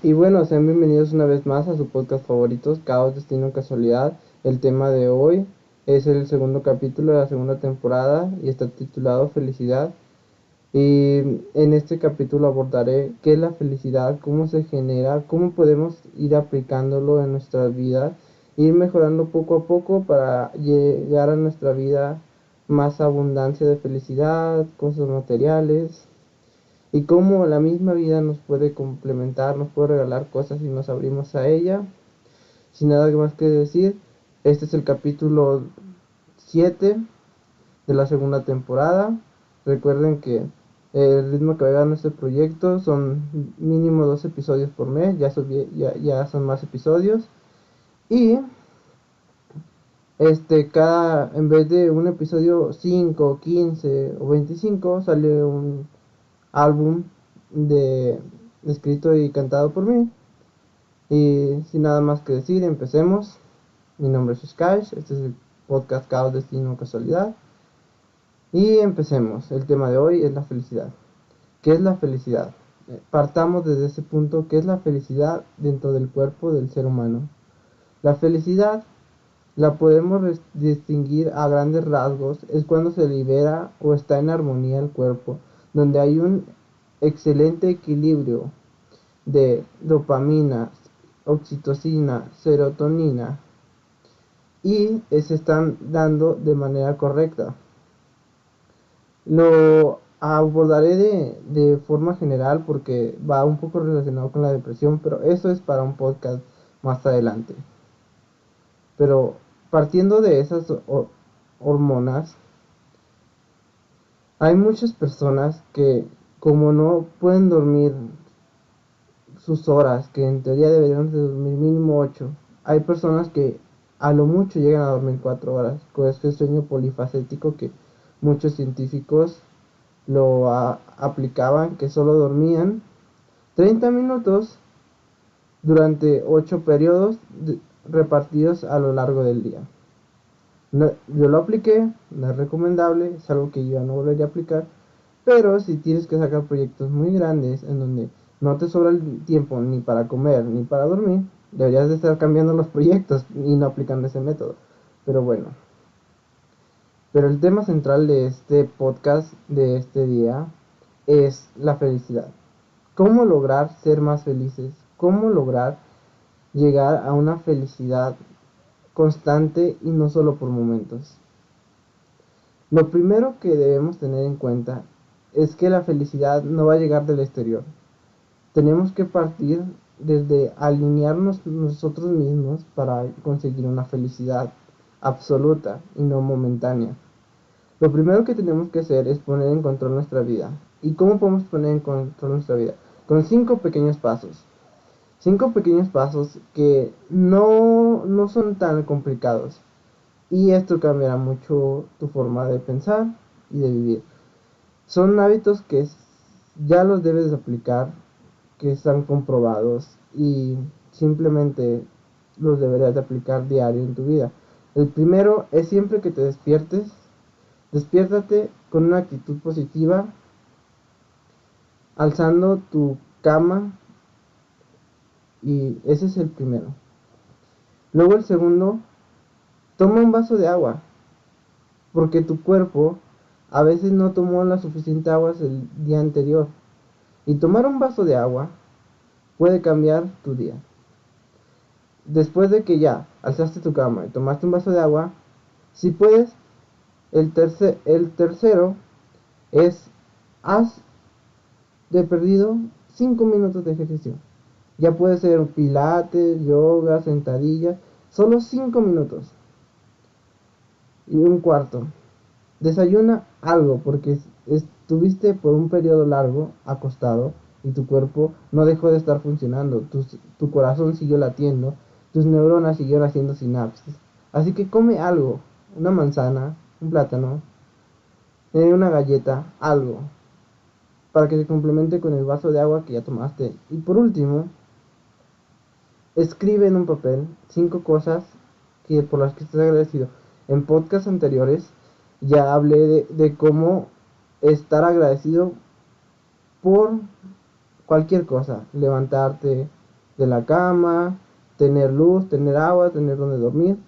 Y bueno, sean bienvenidos una vez más a su podcast favorito, Caos, Destino, Casualidad. El tema de hoy es el segundo capítulo de la segunda temporada y está titulado Felicidad. Y en este capítulo abordaré qué es la felicidad, cómo se genera, cómo podemos ir aplicándolo en nuestra vida, ir mejorando poco a poco para llegar a nuestra vida más abundancia de felicidad, cosas materiales, y cómo la misma vida nos puede complementar, nos puede regalar cosas si nos abrimos a ella. Sin nada más que decir, este es el capítulo 7 de la segunda temporada. Recuerden que el ritmo que va dar nuestro proyecto son mínimo dos episodios por mes, ya, ya, ya son más episodios. Y este cada en vez de un episodio 5, 15 o 25 sale un álbum de escrito y cantado por mí. Y sin nada más que decir, empecemos. Mi nombre es Skysh, este es el podcast Caos, Destino, Casualidad. Y empecemos. El tema de hoy es la felicidad. ¿Qué es la felicidad? Partamos desde ese punto, ¿qué es la felicidad dentro del cuerpo del ser humano? La felicidad la podemos distinguir a grandes rasgos, es cuando se libera o está en armonía el cuerpo donde hay un excelente equilibrio de dopamina, oxitocina, serotonina y se están dando de manera correcta. Lo abordaré de, de, forma general porque va un poco relacionado con la depresión, pero eso es para un podcast más adelante. Pero partiendo de esas hormonas, hay muchas personas que como no pueden dormir sus horas, que en teoría deberían de dormir mínimo 8, hay personas que a lo mucho llegan a dormir 4 horas, con este sueño polifacético que muchos científicos lo aplicaban, que solo dormían 30 minutos durante 8 periodos repartidos a lo largo del día yo lo apliqué, no es recomendable, es algo que yo ya no volvería a aplicar, pero si tienes que sacar proyectos muy grandes en donde no te sobra el tiempo ni para comer ni para dormir, deberías de estar cambiando los proyectos y no aplicando ese método. Pero bueno. Pero el tema central de este podcast de este día es la felicidad. ¿Cómo lograr ser más felices? ¿Cómo lograr llegar a una felicidad constante y no solo por momentos. Lo primero que debemos tener en cuenta es que la felicidad no va a llegar del exterior. Tenemos que partir desde alinearnos nosotros mismos para conseguir una felicidad absoluta y no momentánea. Lo primero que tenemos que hacer es poner en control nuestra vida. ¿Y cómo podemos poner en control nuestra vida? Con cinco pequeños pasos. Cinco pequeños pasos que no, no son tan complicados. Y esto cambiará mucho tu forma de pensar y de vivir. Son hábitos que ya los debes aplicar, que están comprobados y simplemente los deberías de aplicar diario en tu vida. El primero es siempre que te despiertes, despiértate con una actitud positiva, alzando tu cama y ese es el primero. Luego el segundo, toma un vaso de agua, porque tu cuerpo a veces no tomó la suficiente agua el día anterior. Y tomar un vaso de agua puede cambiar tu día. Después de que ya alzaste tu cama y tomaste un vaso de agua, si puedes, el, el tercero es haz de perdido 5 minutos de ejercicio. Ya puede ser pilates, yoga, sentadilla, solo 5 minutos. Y un cuarto. Desayuna algo porque estuviste por un periodo largo acostado y tu cuerpo no dejó de estar funcionando. Tu, tu corazón siguió latiendo, tus neuronas siguieron haciendo sinapsis. Así que come algo, una manzana, un plátano, eh, una galleta, algo, para que se complemente con el vaso de agua que ya tomaste. Y por último, Escribe en un papel cinco cosas que, por las que estás agradecido. En podcasts anteriores ya hablé de, cómo estar agradecido por cualquier cosa, levantarte de la cama, tener luz, tener agua, tener donde dormir.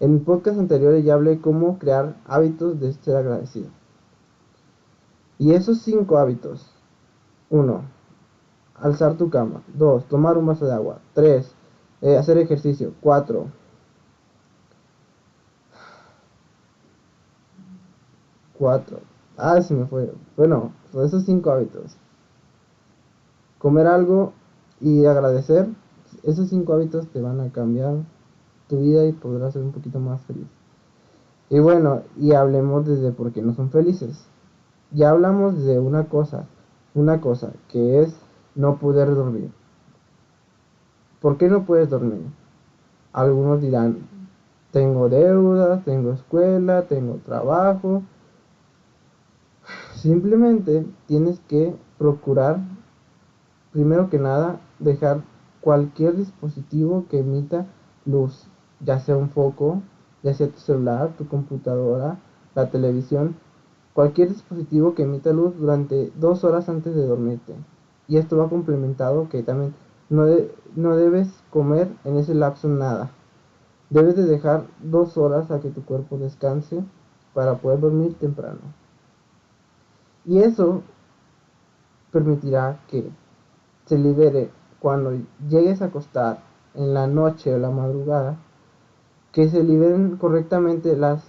En podcast anteriores ya hablé cómo crear hábitos de ser agradecido. Y esos cinco hábitos. Uno, alzar tu cama. Dos, tomar un vaso de agua. Tres, eh, hacer ejercicio. Cuatro, cuatro. Ah, se me fue. Bueno, esos cinco hábitos. Comer algo y agradecer. Esos cinco hábitos te van a cambiar tu vida y podrás ser un poquito más feliz. Y bueno, y hablemos desde por qué no son felices. Ya hablamos de una cosa, una cosa, que es no poder dormir. ¿Por qué no puedes dormir? Algunos dirán, tengo deudas, tengo escuela, tengo trabajo, Simplemente tienes que procurar, primero que nada, dejar cualquier dispositivo que emita luz, ya sea un foco, ya sea tu celular, tu computadora, la televisión, cualquier dispositivo que emita luz durante dos horas antes de dormirte. Y esto va complementado que también no, no debes comer en ese lapso nada. Debes de dejar dos horas a que tu cuerpo descanse para poder dormir temprano. Y eso permitirá que se libere cuando llegues a acostar en la noche o la madrugada, que se liberen correctamente las,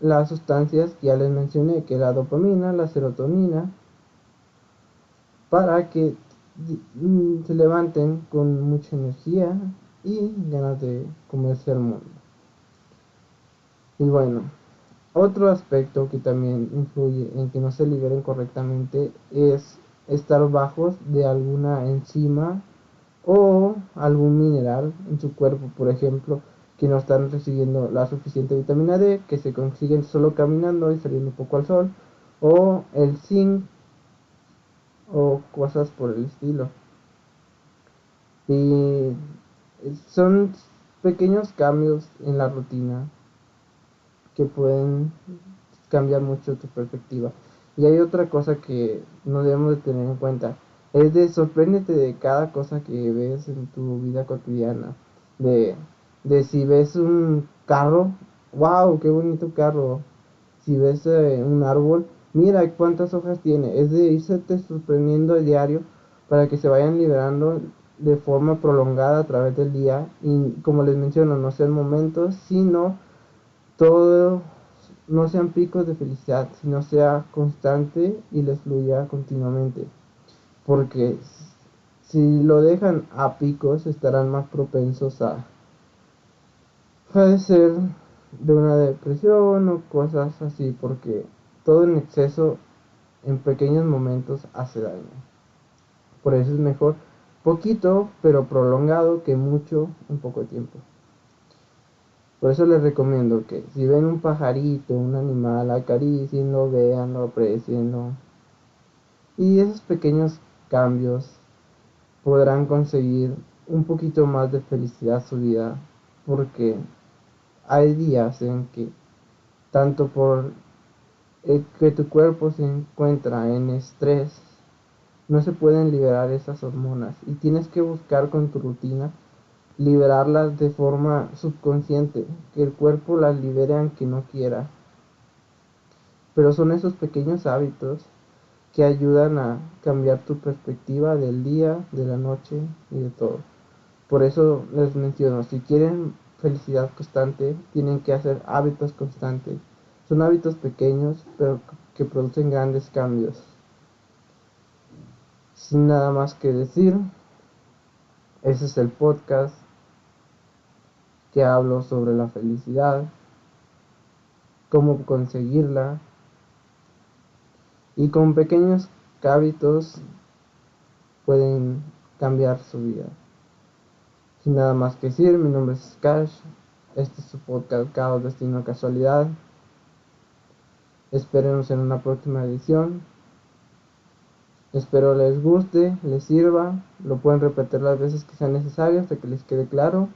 las sustancias que ya les mencioné, que la dopamina, la serotonina, para que se levanten con mucha energía y ganas de comerse el mundo. Y bueno, otro aspecto que también influye en que no se liberen correctamente es estar bajos de alguna enzima o algún mineral en su cuerpo, por ejemplo, que no están recibiendo la suficiente vitamina D, que se consiguen solo caminando y saliendo un poco al sol, o el zinc o cosas por el estilo. Y son pequeños cambios en la rutina que pueden cambiar mucho tu perspectiva. Y hay otra cosa que no debemos de tener en cuenta. Es de sorpréndete de cada cosa que ves en tu vida cotidiana. De, de si ves un carro, wow, qué bonito carro. Si ves eh, un árbol, mira cuántas hojas tiene. Es de irse sorprendiendo el diario para que se vayan liberando de forma prolongada a través del día. Y como les menciono, no sean momentos, sino todo no sean picos de felicidad, sino sea constante y les fluya continuamente. Porque si lo dejan a picos, estarán más propensos a padecer de una depresión o cosas así, porque todo en exceso en pequeños momentos hace daño. Por eso es mejor poquito, pero prolongado que mucho en poco tiempo. Por eso les recomiendo que si ven un pajarito, un animal, acaricienlo, veanlo, aprecienlo. Y esos pequeños cambios podrán conseguir un poquito más de felicidad su vida. Porque hay días en que, tanto por que tu cuerpo se encuentra en estrés, no se pueden liberar esas hormonas. Y tienes que buscar con tu rutina liberarlas de forma subconsciente, que el cuerpo las libere aunque no quiera. Pero son esos pequeños hábitos que ayudan a cambiar tu perspectiva del día, de la noche y de todo. Por eso les menciono, si quieren felicidad constante, tienen que hacer hábitos constantes. Son hábitos pequeños, pero que producen grandes cambios. Sin nada más que decir, ese es el podcast que hablo sobre la felicidad, cómo conseguirla y con pequeños hábitos pueden cambiar su vida. Sin nada más que decir, mi nombre es Cash, este es su podcast Caos Destino Casualidad. Espérenos en una próxima edición. Espero les guste, les sirva, lo pueden repetir las veces que sean necesarias hasta que les quede claro.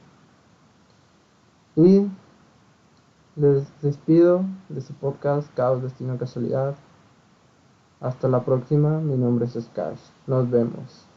Y les despido de su podcast Caos Destino Casualidad. Hasta la próxima, mi nombre es Scars. Nos vemos.